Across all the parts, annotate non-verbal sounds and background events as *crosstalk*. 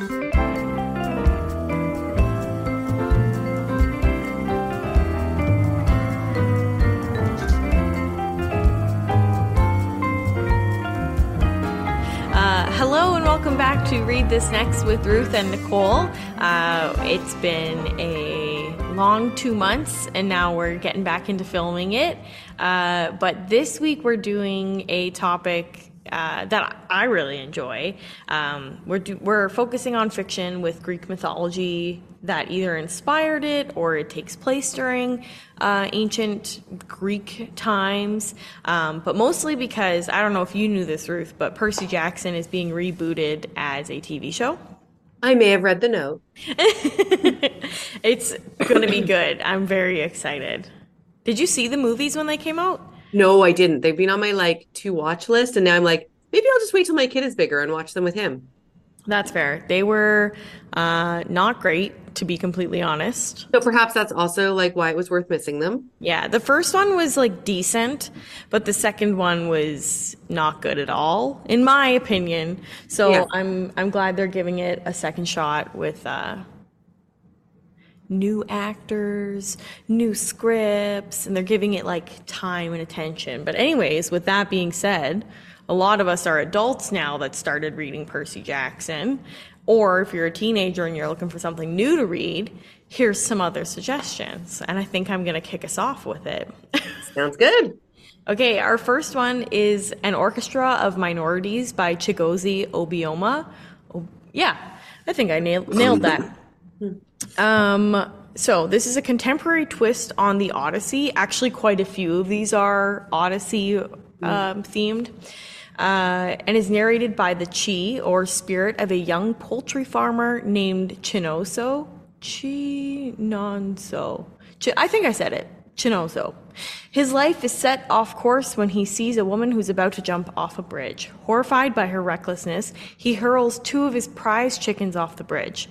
Uh, hello and welcome back to Read This Next with Ruth and Nicole. Uh, it's been a long two months and now we're getting back into filming it. Uh, but this week we're doing a topic uh, that I really enjoy. Um, we're, do, we're focusing on fiction with Greek mythology that either inspired it or it takes place during uh, ancient Greek times. Um, but mostly because, I don't know if you knew this, Ruth, but Percy Jackson is being rebooted as a TV show. I may have read the note. *laughs* it's going to be good. I'm very excited. Did you see the movies when they came out? No, I didn't. They've been on my like to watch list, and now I'm like, maybe I'll just wait till my kid is bigger and watch them with him. That's fair. They were uh, not great, to be completely honest. So perhaps that's also like why it was worth missing them. Yeah, the first one was like decent, but the second one was not good at all, in my opinion. So Yeah. I'm I'm glad they're giving it a second shot with uh, new actors, new scripts, and they're giving it like time and attention. But anyways, with that being said, a lot of us are adults now that started reading Percy Jackson. Or if you're a teenager and you're looking for something new to read, here's some other suggestions. And I think I'm going to kick us off with it. *laughs* Sounds good. Okay, our first one is An Orchestra of Minorities by Chigozie Obioma. Oh, yeah, I think I nailed, nailed that. Um, so this is a contemporary twist on the Odyssey. Actually, quite a few of these are Odyssey um, themed. Uh, and is narrated by the chi or spirit of a young poultry farmer named Chinoso. Chinonso. Chi- I think I said it. Chinoso. His life is set off course when he sees a woman who's about to jump off a bridge. Horrified by her recklessness, he hurls two of his prized chickens off the bridge.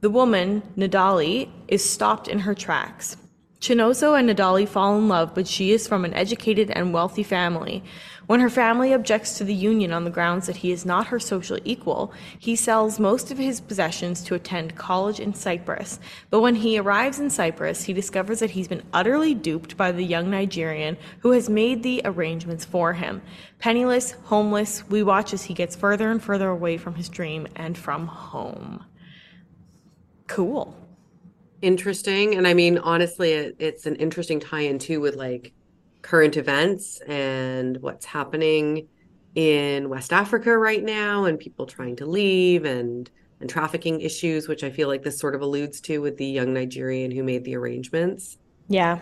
The woman, Nadali, is stopped in her tracks. Chinoso and Nadali fall in love, but she is from an educated and wealthy family. When her family objects to the union on the grounds that he is not her social equal, he sells most of his possessions to attend college in Cyprus. But when he arrives in Cyprus, he discovers that he's been utterly duped by the young Nigerian who has made the arrangements for him. Penniless, homeless, we watch as he gets further and further away from his dream and from home. Cool. Interesting. And I mean, honestly, it, it's an interesting tie in too with like current events and what's happening in West Africa right now and people trying to leave and and trafficking issues, which I feel like this sort of alludes to with the young Nigerian who made the arrangements. Yeah.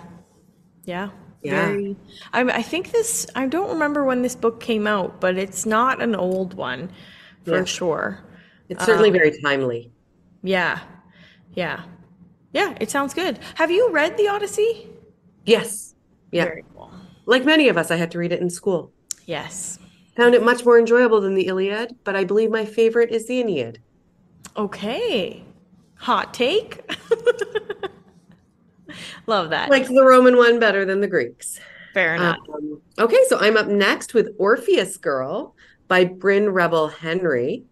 Yeah. Yeah. Very. I, I think this, I don't remember when this book came out, but it's not an old one for Yeah. sure. It's certainly um, very timely. Yeah. Yeah. Yeah. It sounds good. Have you read The Odyssey? Yes. Yeah. Very cool. Like many of us, I had to read it in school. Yes. Found it much more enjoyable than the Iliad, but I believe my favorite is the Aeneid. Okay. Hot take. *laughs* Love that. Like the Roman one better than the Greeks. Fair enough. Um, okay, so I'm up next with Orpheus Girl by Brynne Rebele-Henry.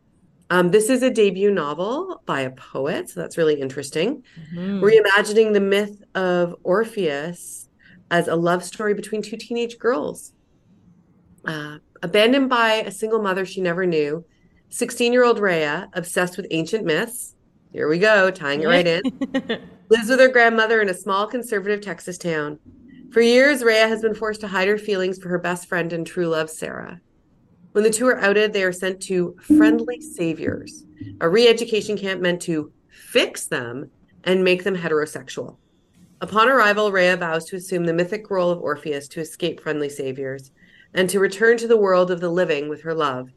Um, this is a debut novel by a poet, so that's really interesting. Mhm. Reimagining the myth of Orpheus as a love story between two teenage girls. Uh, abandoned by a single mother she never knew, 16 year old Rhea, obsessed with ancient myths. Here we go, tying it right in. *laughs* lives with her grandmother in a small conservative Texas town. For years, Rhea has been forced to hide her feelings for her best friend and true love, Sarah. When the two are outed, they are sent to Friendly Saviors, a re education camp meant to fix them and make them heterosexual. Upon arrival, Rhea vows to assume the mythic role of Orpheus to escape Friendly Saviors and to return to the world of the living with her love,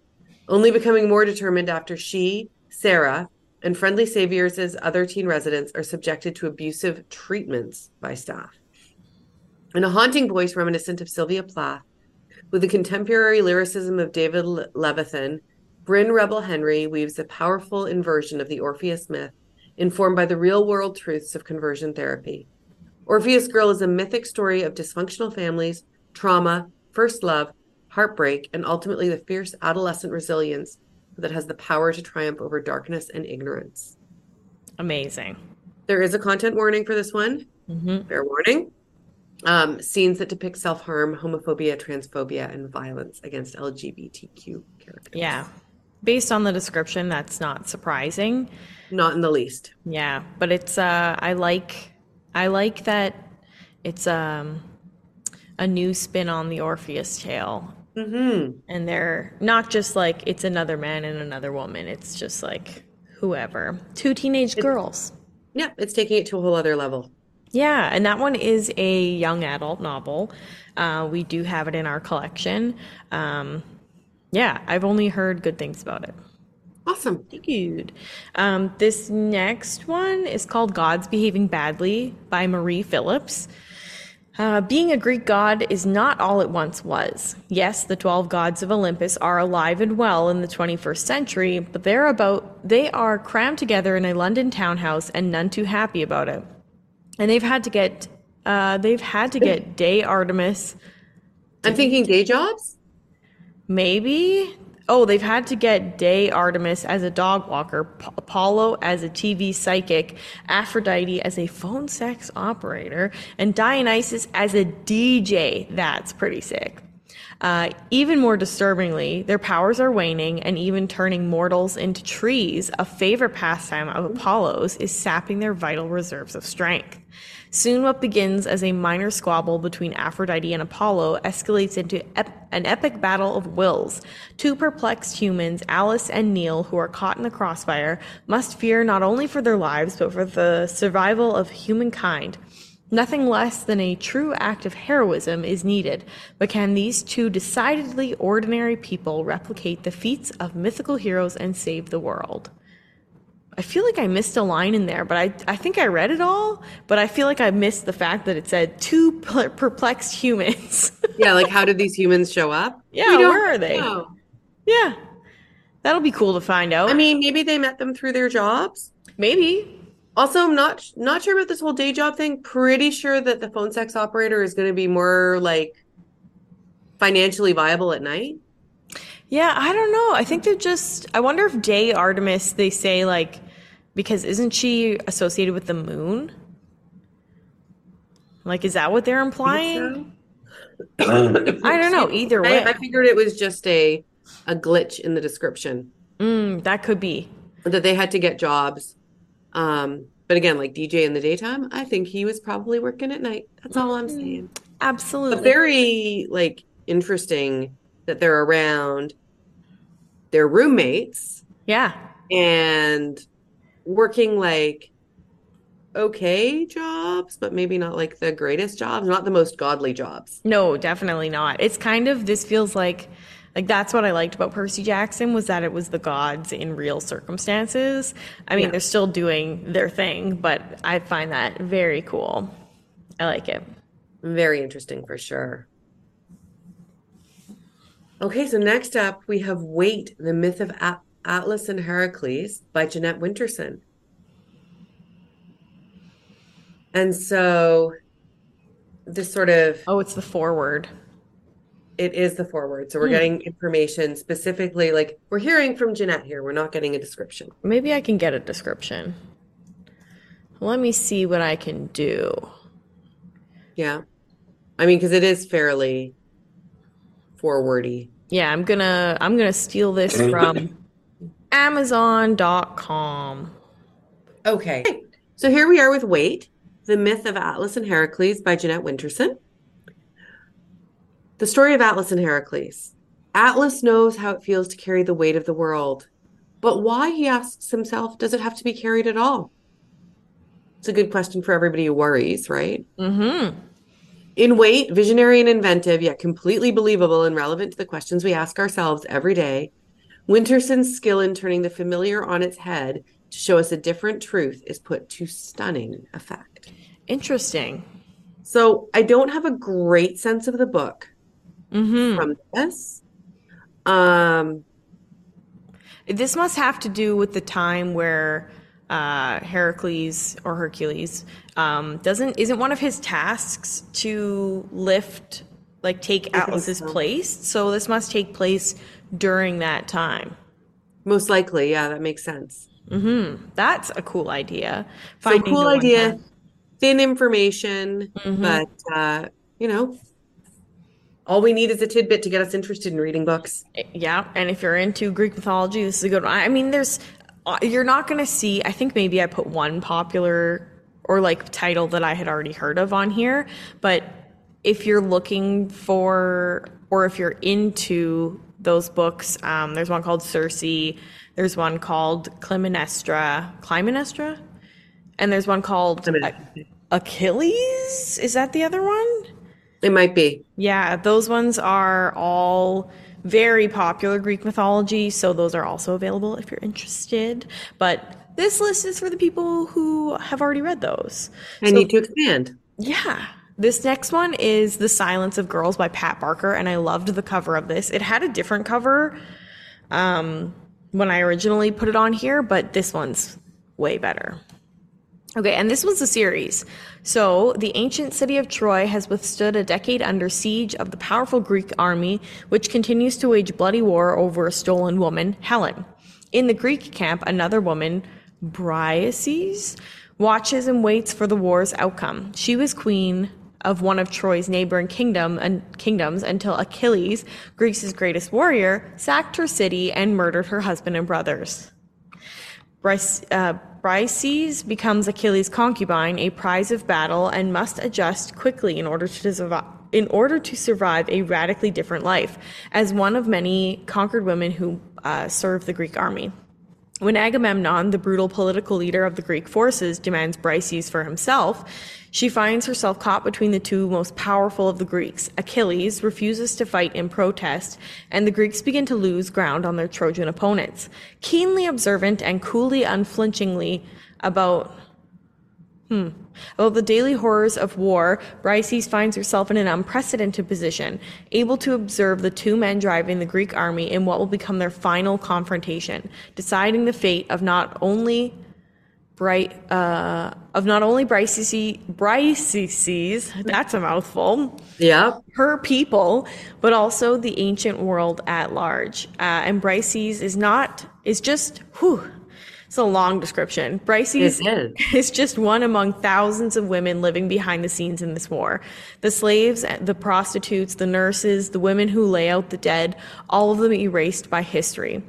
only becoming more determined after she, Sarah, and Friendly Saviors' other teen residents are subjected to abusive treatments by staff. In a haunting voice reminiscent of Sylvia Plath, with the contemporary lyricism of David Levithan, Brynne Rebele-Henry weaves a powerful inversion of the Orpheus myth, informed by the real world truths of conversion therapy. Orpheus Girl is a mythic story of dysfunctional families, trauma, first love, heartbreak, and ultimately the fierce adolescent resilience that has the power to triumph over darkness and ignorance. Amazing. There is a content warning for this one. Mm-hmm. Fair warning. Um, scenes that depict self harm, homophobia, transphobia, and violence against LGBTQ characters. Yeah. Based on the description, that's not surprising. Not in the least. Yeah, but it's uh I like I like that it's um a new spin on the Orpheus tale. Mm-hmm. And they're not just like it's another man and another woman. It's just like whoever. Two teenage girls. Yeah, it's taking it to a whole other level. Yeah, and that one is a young adult novel. Uh, we do have it in our collection. Um, yeah, I've only heard good things about it. Awesome. Good. Um, this next one is called Gods Behaving Badly by Marie Phillips. Uh, being a Greek god is not all it once was. Yes, the 12 gods of Olympus are alive and well in the 21st century, but they're about they are crammed together in a London townhouse and none too happy about it. And they've had to get uh, they've had to get day Artemis I'm thinking day jobs. Maybe. Oh, they've had to get Day Artemis as a dog walker, P- Apollo as a TV psychic, Aphrodite as a phone sex operator, and Dionysus as a DJ. That's pretty sick. Uh, even more disturbingly, their powers are waning, and even turning mortals into trees, a favorite pastime of Apollo's, is sapping their vital reserves of strength. Soon, what begins as a minor squabble between Aphrodite and Apollo escalates into ep- an epic battle of wills. Two perplexed humans, Alice and Neil, who are caught in the crossfire, must fear not only for their lives, but for the survival of humankind. Nothing less than a true act of heroism is needed, but can these two decidedly ordinary people replicate the feats of mythical heroes and save the world? I feel like I missed a line in there, but I, I think I read it all, but I feel like I missed the fact that it said two perplexed humans. *laughs* Yeah, like how did these humans show up? Yeah, where are they? know. yeah. That'll be cool to find out. I mean, maybe they met them through their jobs. maybe. Also, I'm not not sure about this whole day job thing. Pretty sure that the phone sex operator is going to be more like financially viable at night. Yeah, I don't know. I think they're just. I wonder if Day Artemis, they say, like, because isn't she associated with the moon? Like, is that what they're implying? *coughs* I don't know. Either way. I, I figured it was just a a glitch in the description Mm, that could be. that they had to get jobs. Um, but again, like DJ in the daytime, I think he was probably working at night. That's all I'm saying. Absolutely. But very like interesting that they're around their roommates yeah. and working like okay jobs, but maybe not like the greatest jobs, not the most godly jobs. No, definitely not. It's kind of this feels like like that's what I liked about Percy Jackson was that it was the gods in real circumstances. I mean, Yeah. they're still doing their thing, but I find that very cool. I like it. Very interesting for sure. Okay, so next up we have Wait, the Myth of At- Atlas and Heracles by Jeanette Winterson. And so this sort of Oh, it's the foreword. it is the foreword. So we're Hmm. getting information specifically like we're hearing from Jeanette here. We're not getting a description. Maybe I can get a description. Let me see what I can do. Yeah. I mean, because it is fairly forwardy. Yeah, I'm gonna I'm gonna steal this *clears throat* from Amazon.com. Okay. So here we are with Wait, The Myth of Atlas and Heracles by Jeanette Winterson. The story of Atlas and Heracles. Atlas knows how it feels to carry the weight of the world. But why, he asks himself, does it have to be carried at all? It's a good question for everybody who worries, right? Mm-hmm. In Wait, visionary and inventive, yet completely believable and relevant to the questions we ask ourselves every day, Winterson's skill in turning the familiar on its head to show us a different truth is put to stunning effect. Interesting. So I don't have a great sense of the book Mm-hmm. from this. Um, This must have to do with the time where uh, Heracles or Hercules um, doesn't isn't one of his tasks to lift like take Atlas's so. place. So this must take place during that time. Most likely, yeah, that makes sense. Mm-hmm. That's a cool idea. So Finding cool idea, time. thin information, Mhm. but uh, you know, all we need is a tidbit to get us interested in reading books. Yeah, and if you're into Greek mythology, this is a good one. I mean, there's uh, you're not going to see. I think maybe I put one popular or like title that I had already heard of on here, but if you're looking for or if you're into those books, um, there's one called Circe. There's one called Clymenestra. Clymenestra? and there's one called mean, Achilles. Is that the other one? it might be. Yeah, those ones are all very popular Greek mythology, so those are also available if you're interested. But this list is for the people who have already read those. I So- need to expand. Yeah. This next one is The Silence of Girls by Pat Barker, and I loved the cover of this. It had a different cover um, when I originally put it on here, but this one's way better. Okay, and this was a series. So, the ancient city of Troy has withstood a decade under siege of the powerful Greek army, which continues to wage bloody war over a stolen woman, Helen. In the Greek camp, another woman, Briseis, watches and waits for the war's outcome. She was queen of one of Troy's neighboring kingdom and kingdoms until Achilles, Greece's greatest warrior, sacked her city and murdered her husband and brothers. Uh, Briseis becomes Achilles' concubine, a prize of battle, and must adjust quickly in order to survive. In order to survive a radically different life, as one of many conquered women who uh, served the Greek army. When Agamemnon, the brutal political leader of the Greek forces, demands Briseis for himself, she finds herself caught between the two most powerful of the Greeks. Achilles refuses to fight in protest, and the Greeks begin to lose ground on their Trojan opponents. Keenly observant and coolly unflinchingly about Hmm. About the daily horrors of war, Briseis finds herself in an unprecedented position, able to observe the two men driving the Greek army in what will become their final confrontation, deciding the fate of not only bright uh, of not only Briseis, Briseis, that's a mouthful, Yep. her people, but also the ancient world at large. Uh, and Briseis is not is just whew, it's a long description. It is. *laughs* is just one among thousands of women living behind the scenes in this war. The slaves, the prostitutes, the nurses, the women who lay out the dead, all of them erased by history.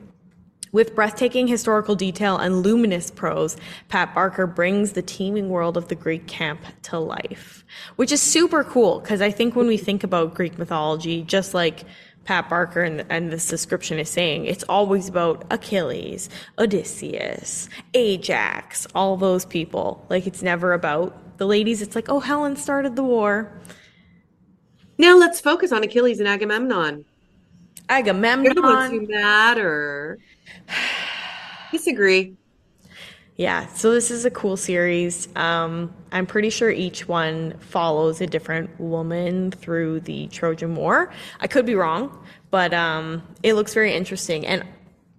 With breathtaking historical detail and luminous prose, Pat Barker brings the teeming world of the Greek camp to life, which is super cool because I think when we think about Greek mythology, just like Pat Barker and, and this description is saying, it's always about Achilles, Odysseus, Ajax, all those people. Like it's never about the ladies. It's like, oh, Helen started the war. Now let's focus on Achilles and Agamemnon. They're the ones Agamemnon. who matter. *sighs* Disagree. Yeah, so this is a cool series. Um, I'm pretty sure each one follows a different woman through the Trojan War. I could be wrong, but um, it looks very interesting. And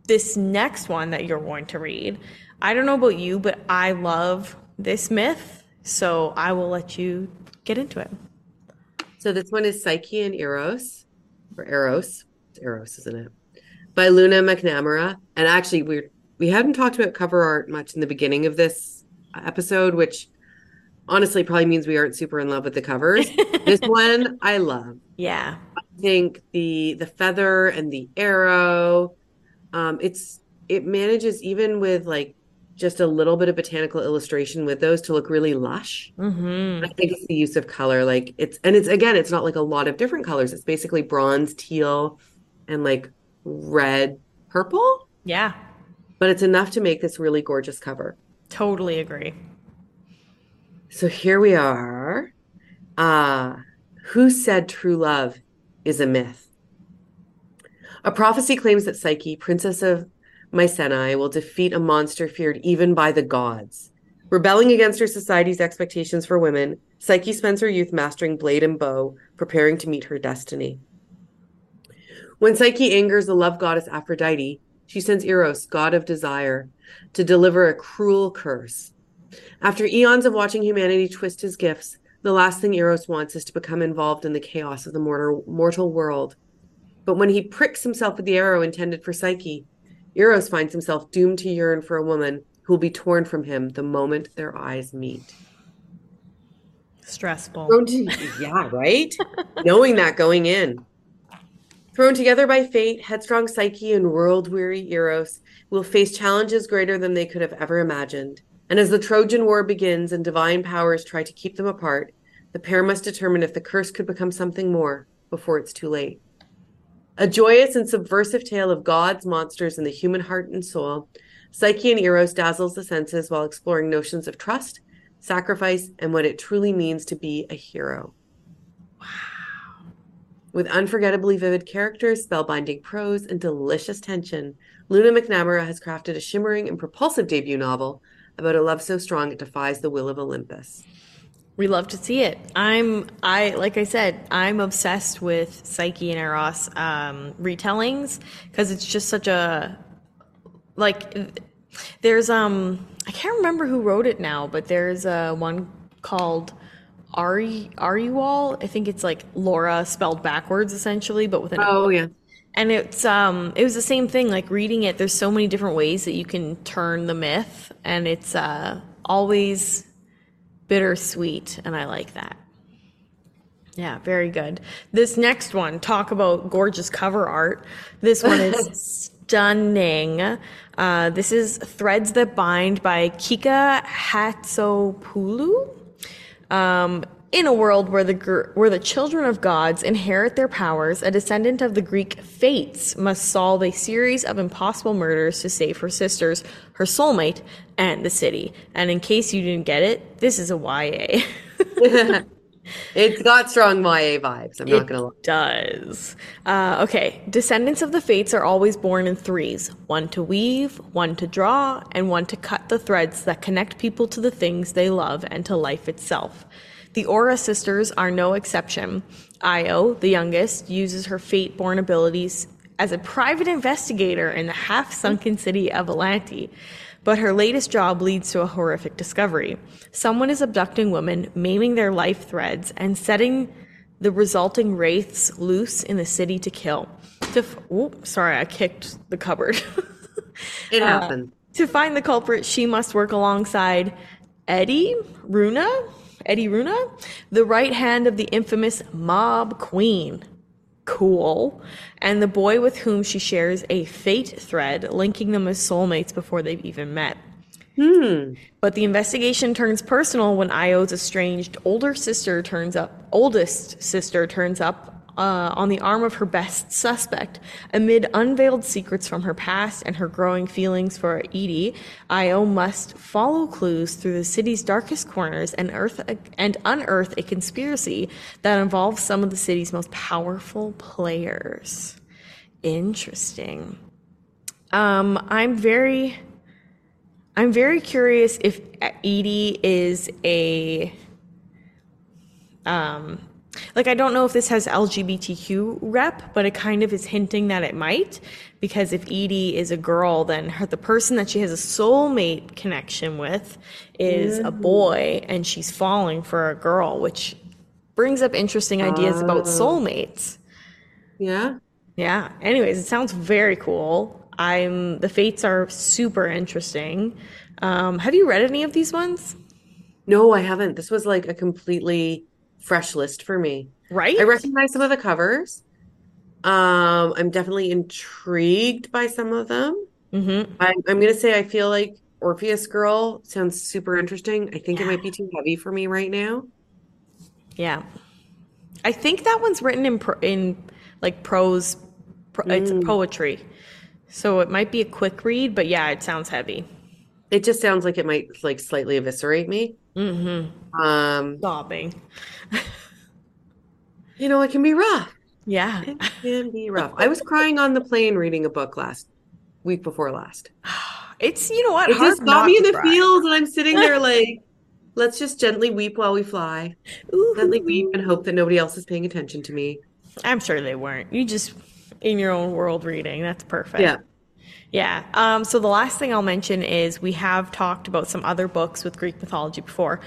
this next one that you're going to read, I don't know about you, but I love this myth, so I will let you get into it. So this one is Psyche and Eros, or Eros. It's Eros, isn't it? By Luna McNamara. And actually, we we hadn't talked about cover art much in the beginning of this episode, which honestly probably means we aren't super in love with the covers. *laughs* this one I love. Yeah, I think the the feather and the arrow, um, it's it manages even with like just a little bit of botanical illustration with those to look really lush. mm-hmm. I think it's the use of color. Like it's, and it's again, it's not like a lot of different colors. It's basically bronze, teal, and like red, purple, yeah, but it's enough to make this really gorgeous cover. totally agree. So here we are. Uh, who said true love is a myth? A prophecy claims that Psyche, princess of Mycenae, will defeat a monster feared even by the gods. Rebelling against her society's expectations for women, Psyche spends her youth mastering blade and bow, preparing to meet her destiny. When Psyche angers the love goddess Aphrodite, she sends Eros, god of desire, to deliver a cruel curse. After eons of watching humanity twist his gifts, the last thing Eros wants is to become involved in the chaos of the mortal, mortal world. But when he pricks himself with the arrow intended for Psyche, Eros finds himself doomed to yearn for a woman who will be torn from him the moment their eyes meet. Stressful. Yeah, right? *laughs* *laughs* Knowing that going in. Thrown together by fate, headstrong Psyche and world weary Eros will face challenges greater than they could have ever imagined. And as the Trojan War begins and divine powers try to keep them apart, the pair must determine if the curse could become something more before it's too late. A joyous and subversive tale of gods, monsters, and the human heart and soul, Psyche and Eros dazzles the senses while exploring notions of trust, sacrifice, and what it truly means to be a hero. Wow. With unforgettably vivid characters, spellbinding prose, and delicious tension, Luna McNamara has crafted a shimmering and propulsive debut novel about a love so strong it defies the will of Olympus. We love to see it. I'm I like I said, I'm obsessed with Psyche and Eros um, retellings because it's just such a like there's um I can't remember who wrote it now, but there's uh, one called Ari Ariwal. I think it's like Laura spelled backwards essentially, but with an Oh yeah. and it's um it was the same thing like reading it there's so many different ways that you can turn the myth and it's uh always bittersweet and I like that. Yeah, very good. This next one, talk about gorgeous cover art. This one is *laughs* stunning. Uh, this is Threads That Bind by Kika Hatsopoulou. Um, in a world where the where the children of gods inherit their powers, a descendant of the Greek Fates must solve a series of impossible murders to save her sisters, her soulmate, and the city. And in case you didn't get it, this is a YA. *laughs* *laughs* It's got strong YA vibes. I'm not gonna lie. It does. Uh, okay, descendants of the fates are always born in threes one to weave, one to draw, and one to cut the threads that connect people to the things they love and to life itself. The Aura sisters are no exception. Io, the youngest, uses her fate born abilities as a private investigator in the half sunken city of Alanti. But her latest job leads to a horrific discovery. Someone is abducting women, maiming their life threads, and setting the resulting wraiths loose in the city to kill. To f- Oop, sorry, I kicked the cupboard. *laughs* Uh, it happened. to find the culprit, she must work alongside Eddie Runa, Eddie Runa, the right hand of the infamous Mob Queen. Cool. And the boy with whom she shares a fate thread, linking them as soulmates before they've even met. Hmm. But the investigation turns personal when Io's estranged older sister turns up, oldest sister turns up uh, on the arm of her best suspect. Amid unveiled secrets from her past and her growing feelings for Edie, Io must follow clues through the city's darkest corners and earth and unearth a conspiracy that involves some of the city's most powerful players. Interesting. Um, I'm very I'm very curious if Edie is a um like I don't know if this has LGBTQ rep, but it kind of is hinting that it might because if Edie is a girl, then her the person that she has a soulmate connection with is a boy and she's falling for a girl, which brings up interesting ideas about soulmates. Yeah. Yeah. Anyways, it sounds very cool. I'm the fates are super interesting. Um, have you read any of these ones? No, I haven't. This was like a completely fresh list for me. Right? I recognize some of the covers. Um, I'm definitely intrigued by some of them. Mm-hmm. I'm, I'm gonna say I feel like Orpheus Girl sounds super interesting. I think it might be too heavy for me right now. Yeah. I think that one's written in pro- in like prose. Pro- It's poetry, so it might be a quick read. But yeah, it sounds heavy. It just sounds like it might like slightly eviscerate me. Mm-hmm. Um, Sobbing. you know, it can be rough. Yeah. It can be rough. I was crying on the plane reading a book last week before last. *sighs* It's you know what It just got me in the cry. fields, and I'm sitting there *laughs* like, let's just gently weep while we fly. Ooh. Gently weep and hope that nobody else is paying attention to me. I'm sure they weren't. You just in your own world reading. That's perfect. Yeah. Yeah. Um, so the last thing I'll mention is we have talked about some other books with Greek mythology before.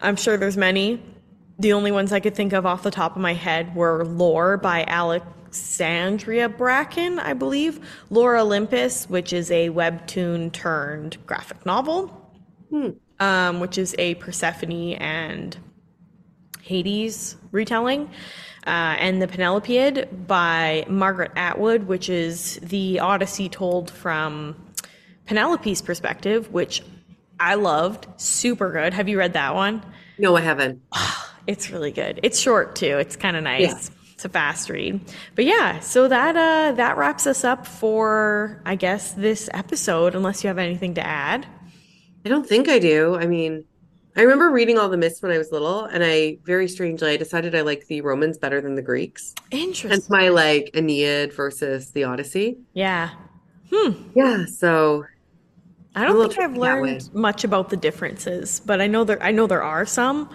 I'm sure there's many. The only ones I could think of off the top of my head were Lore by Alexandria Bracken, I believe. Lore Olympus, which is a webtoon turned graphic novel, um, which is a Persephone and Hades retelling. Uh, and the Penelopiad by Margaret Atwood, which is the Odyssey told from Penelope's perspective, which I loved. Super good. Have you read that one? No, I haven't. *sighs* It's really good. It's short too. It's kind of nice. Yeah. It's a fast read. But yeah, so that uh that wraps us up for I guess this episode unless you have anything to add. I don't think I do. I mean, I remember reading all the myths when I was little, and I very strangely I decided I like the Romans better than the Greeks. Interesting. Hence my like Aeneid versus the Odyssey. yeah. Hmm. Yeah, so I don't think I've learned much about the differences, but I know there I know there are some.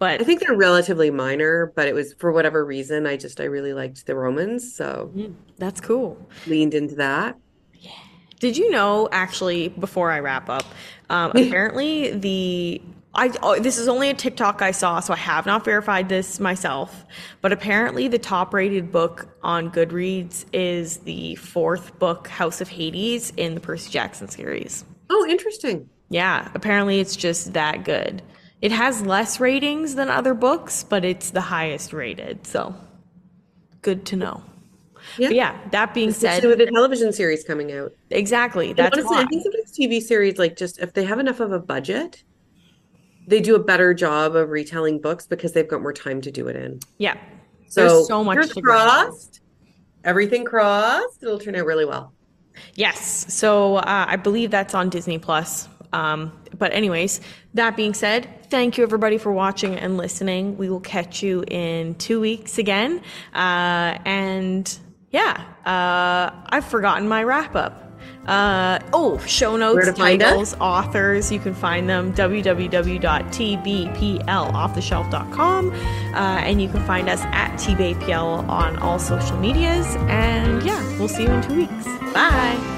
But I think they're relatively minor, but it was for whatever reason I just I really liked the Romans, so that's cool. leaned into that. Yeah. Did you know, actually, before I wrap up, um, *laughs* apparently the I oh, this is only a TikTok I saw, so I have not verified this myself. But apparently, the top-rated book on Goodreads is the fourth book, House of Hades, in the Percy Jackson series. Oh, interesting. Yeah, apparently it's just that good. It has less ratings than other books, but it's the highest rated. So good to know. Yeah. But yeah, that being said, Especially with the television series coming out. exactly. That's honestly. I think sometimes TV series, like just if they have enough of a budget, they do a better job of retelling books because they've got more time to do it in. Yeah. So, There's so much to go on. crossed, everything crossed, it'll turn out really well. Yes. So uh, I believe that's on Disney Plus. Um, but anyways, that being said, thank you everybody for watching and listening. We will catch you in two weeks again. Uh, and yeah, uh, I've forgotten my wrap up. Uh, oh, show notes, us? titles, authors. You can find them www.tbploftheshelf.com, uh, and you can find us at tbpl on all social medias. And yeah, we'll see you in two weeks. Bye.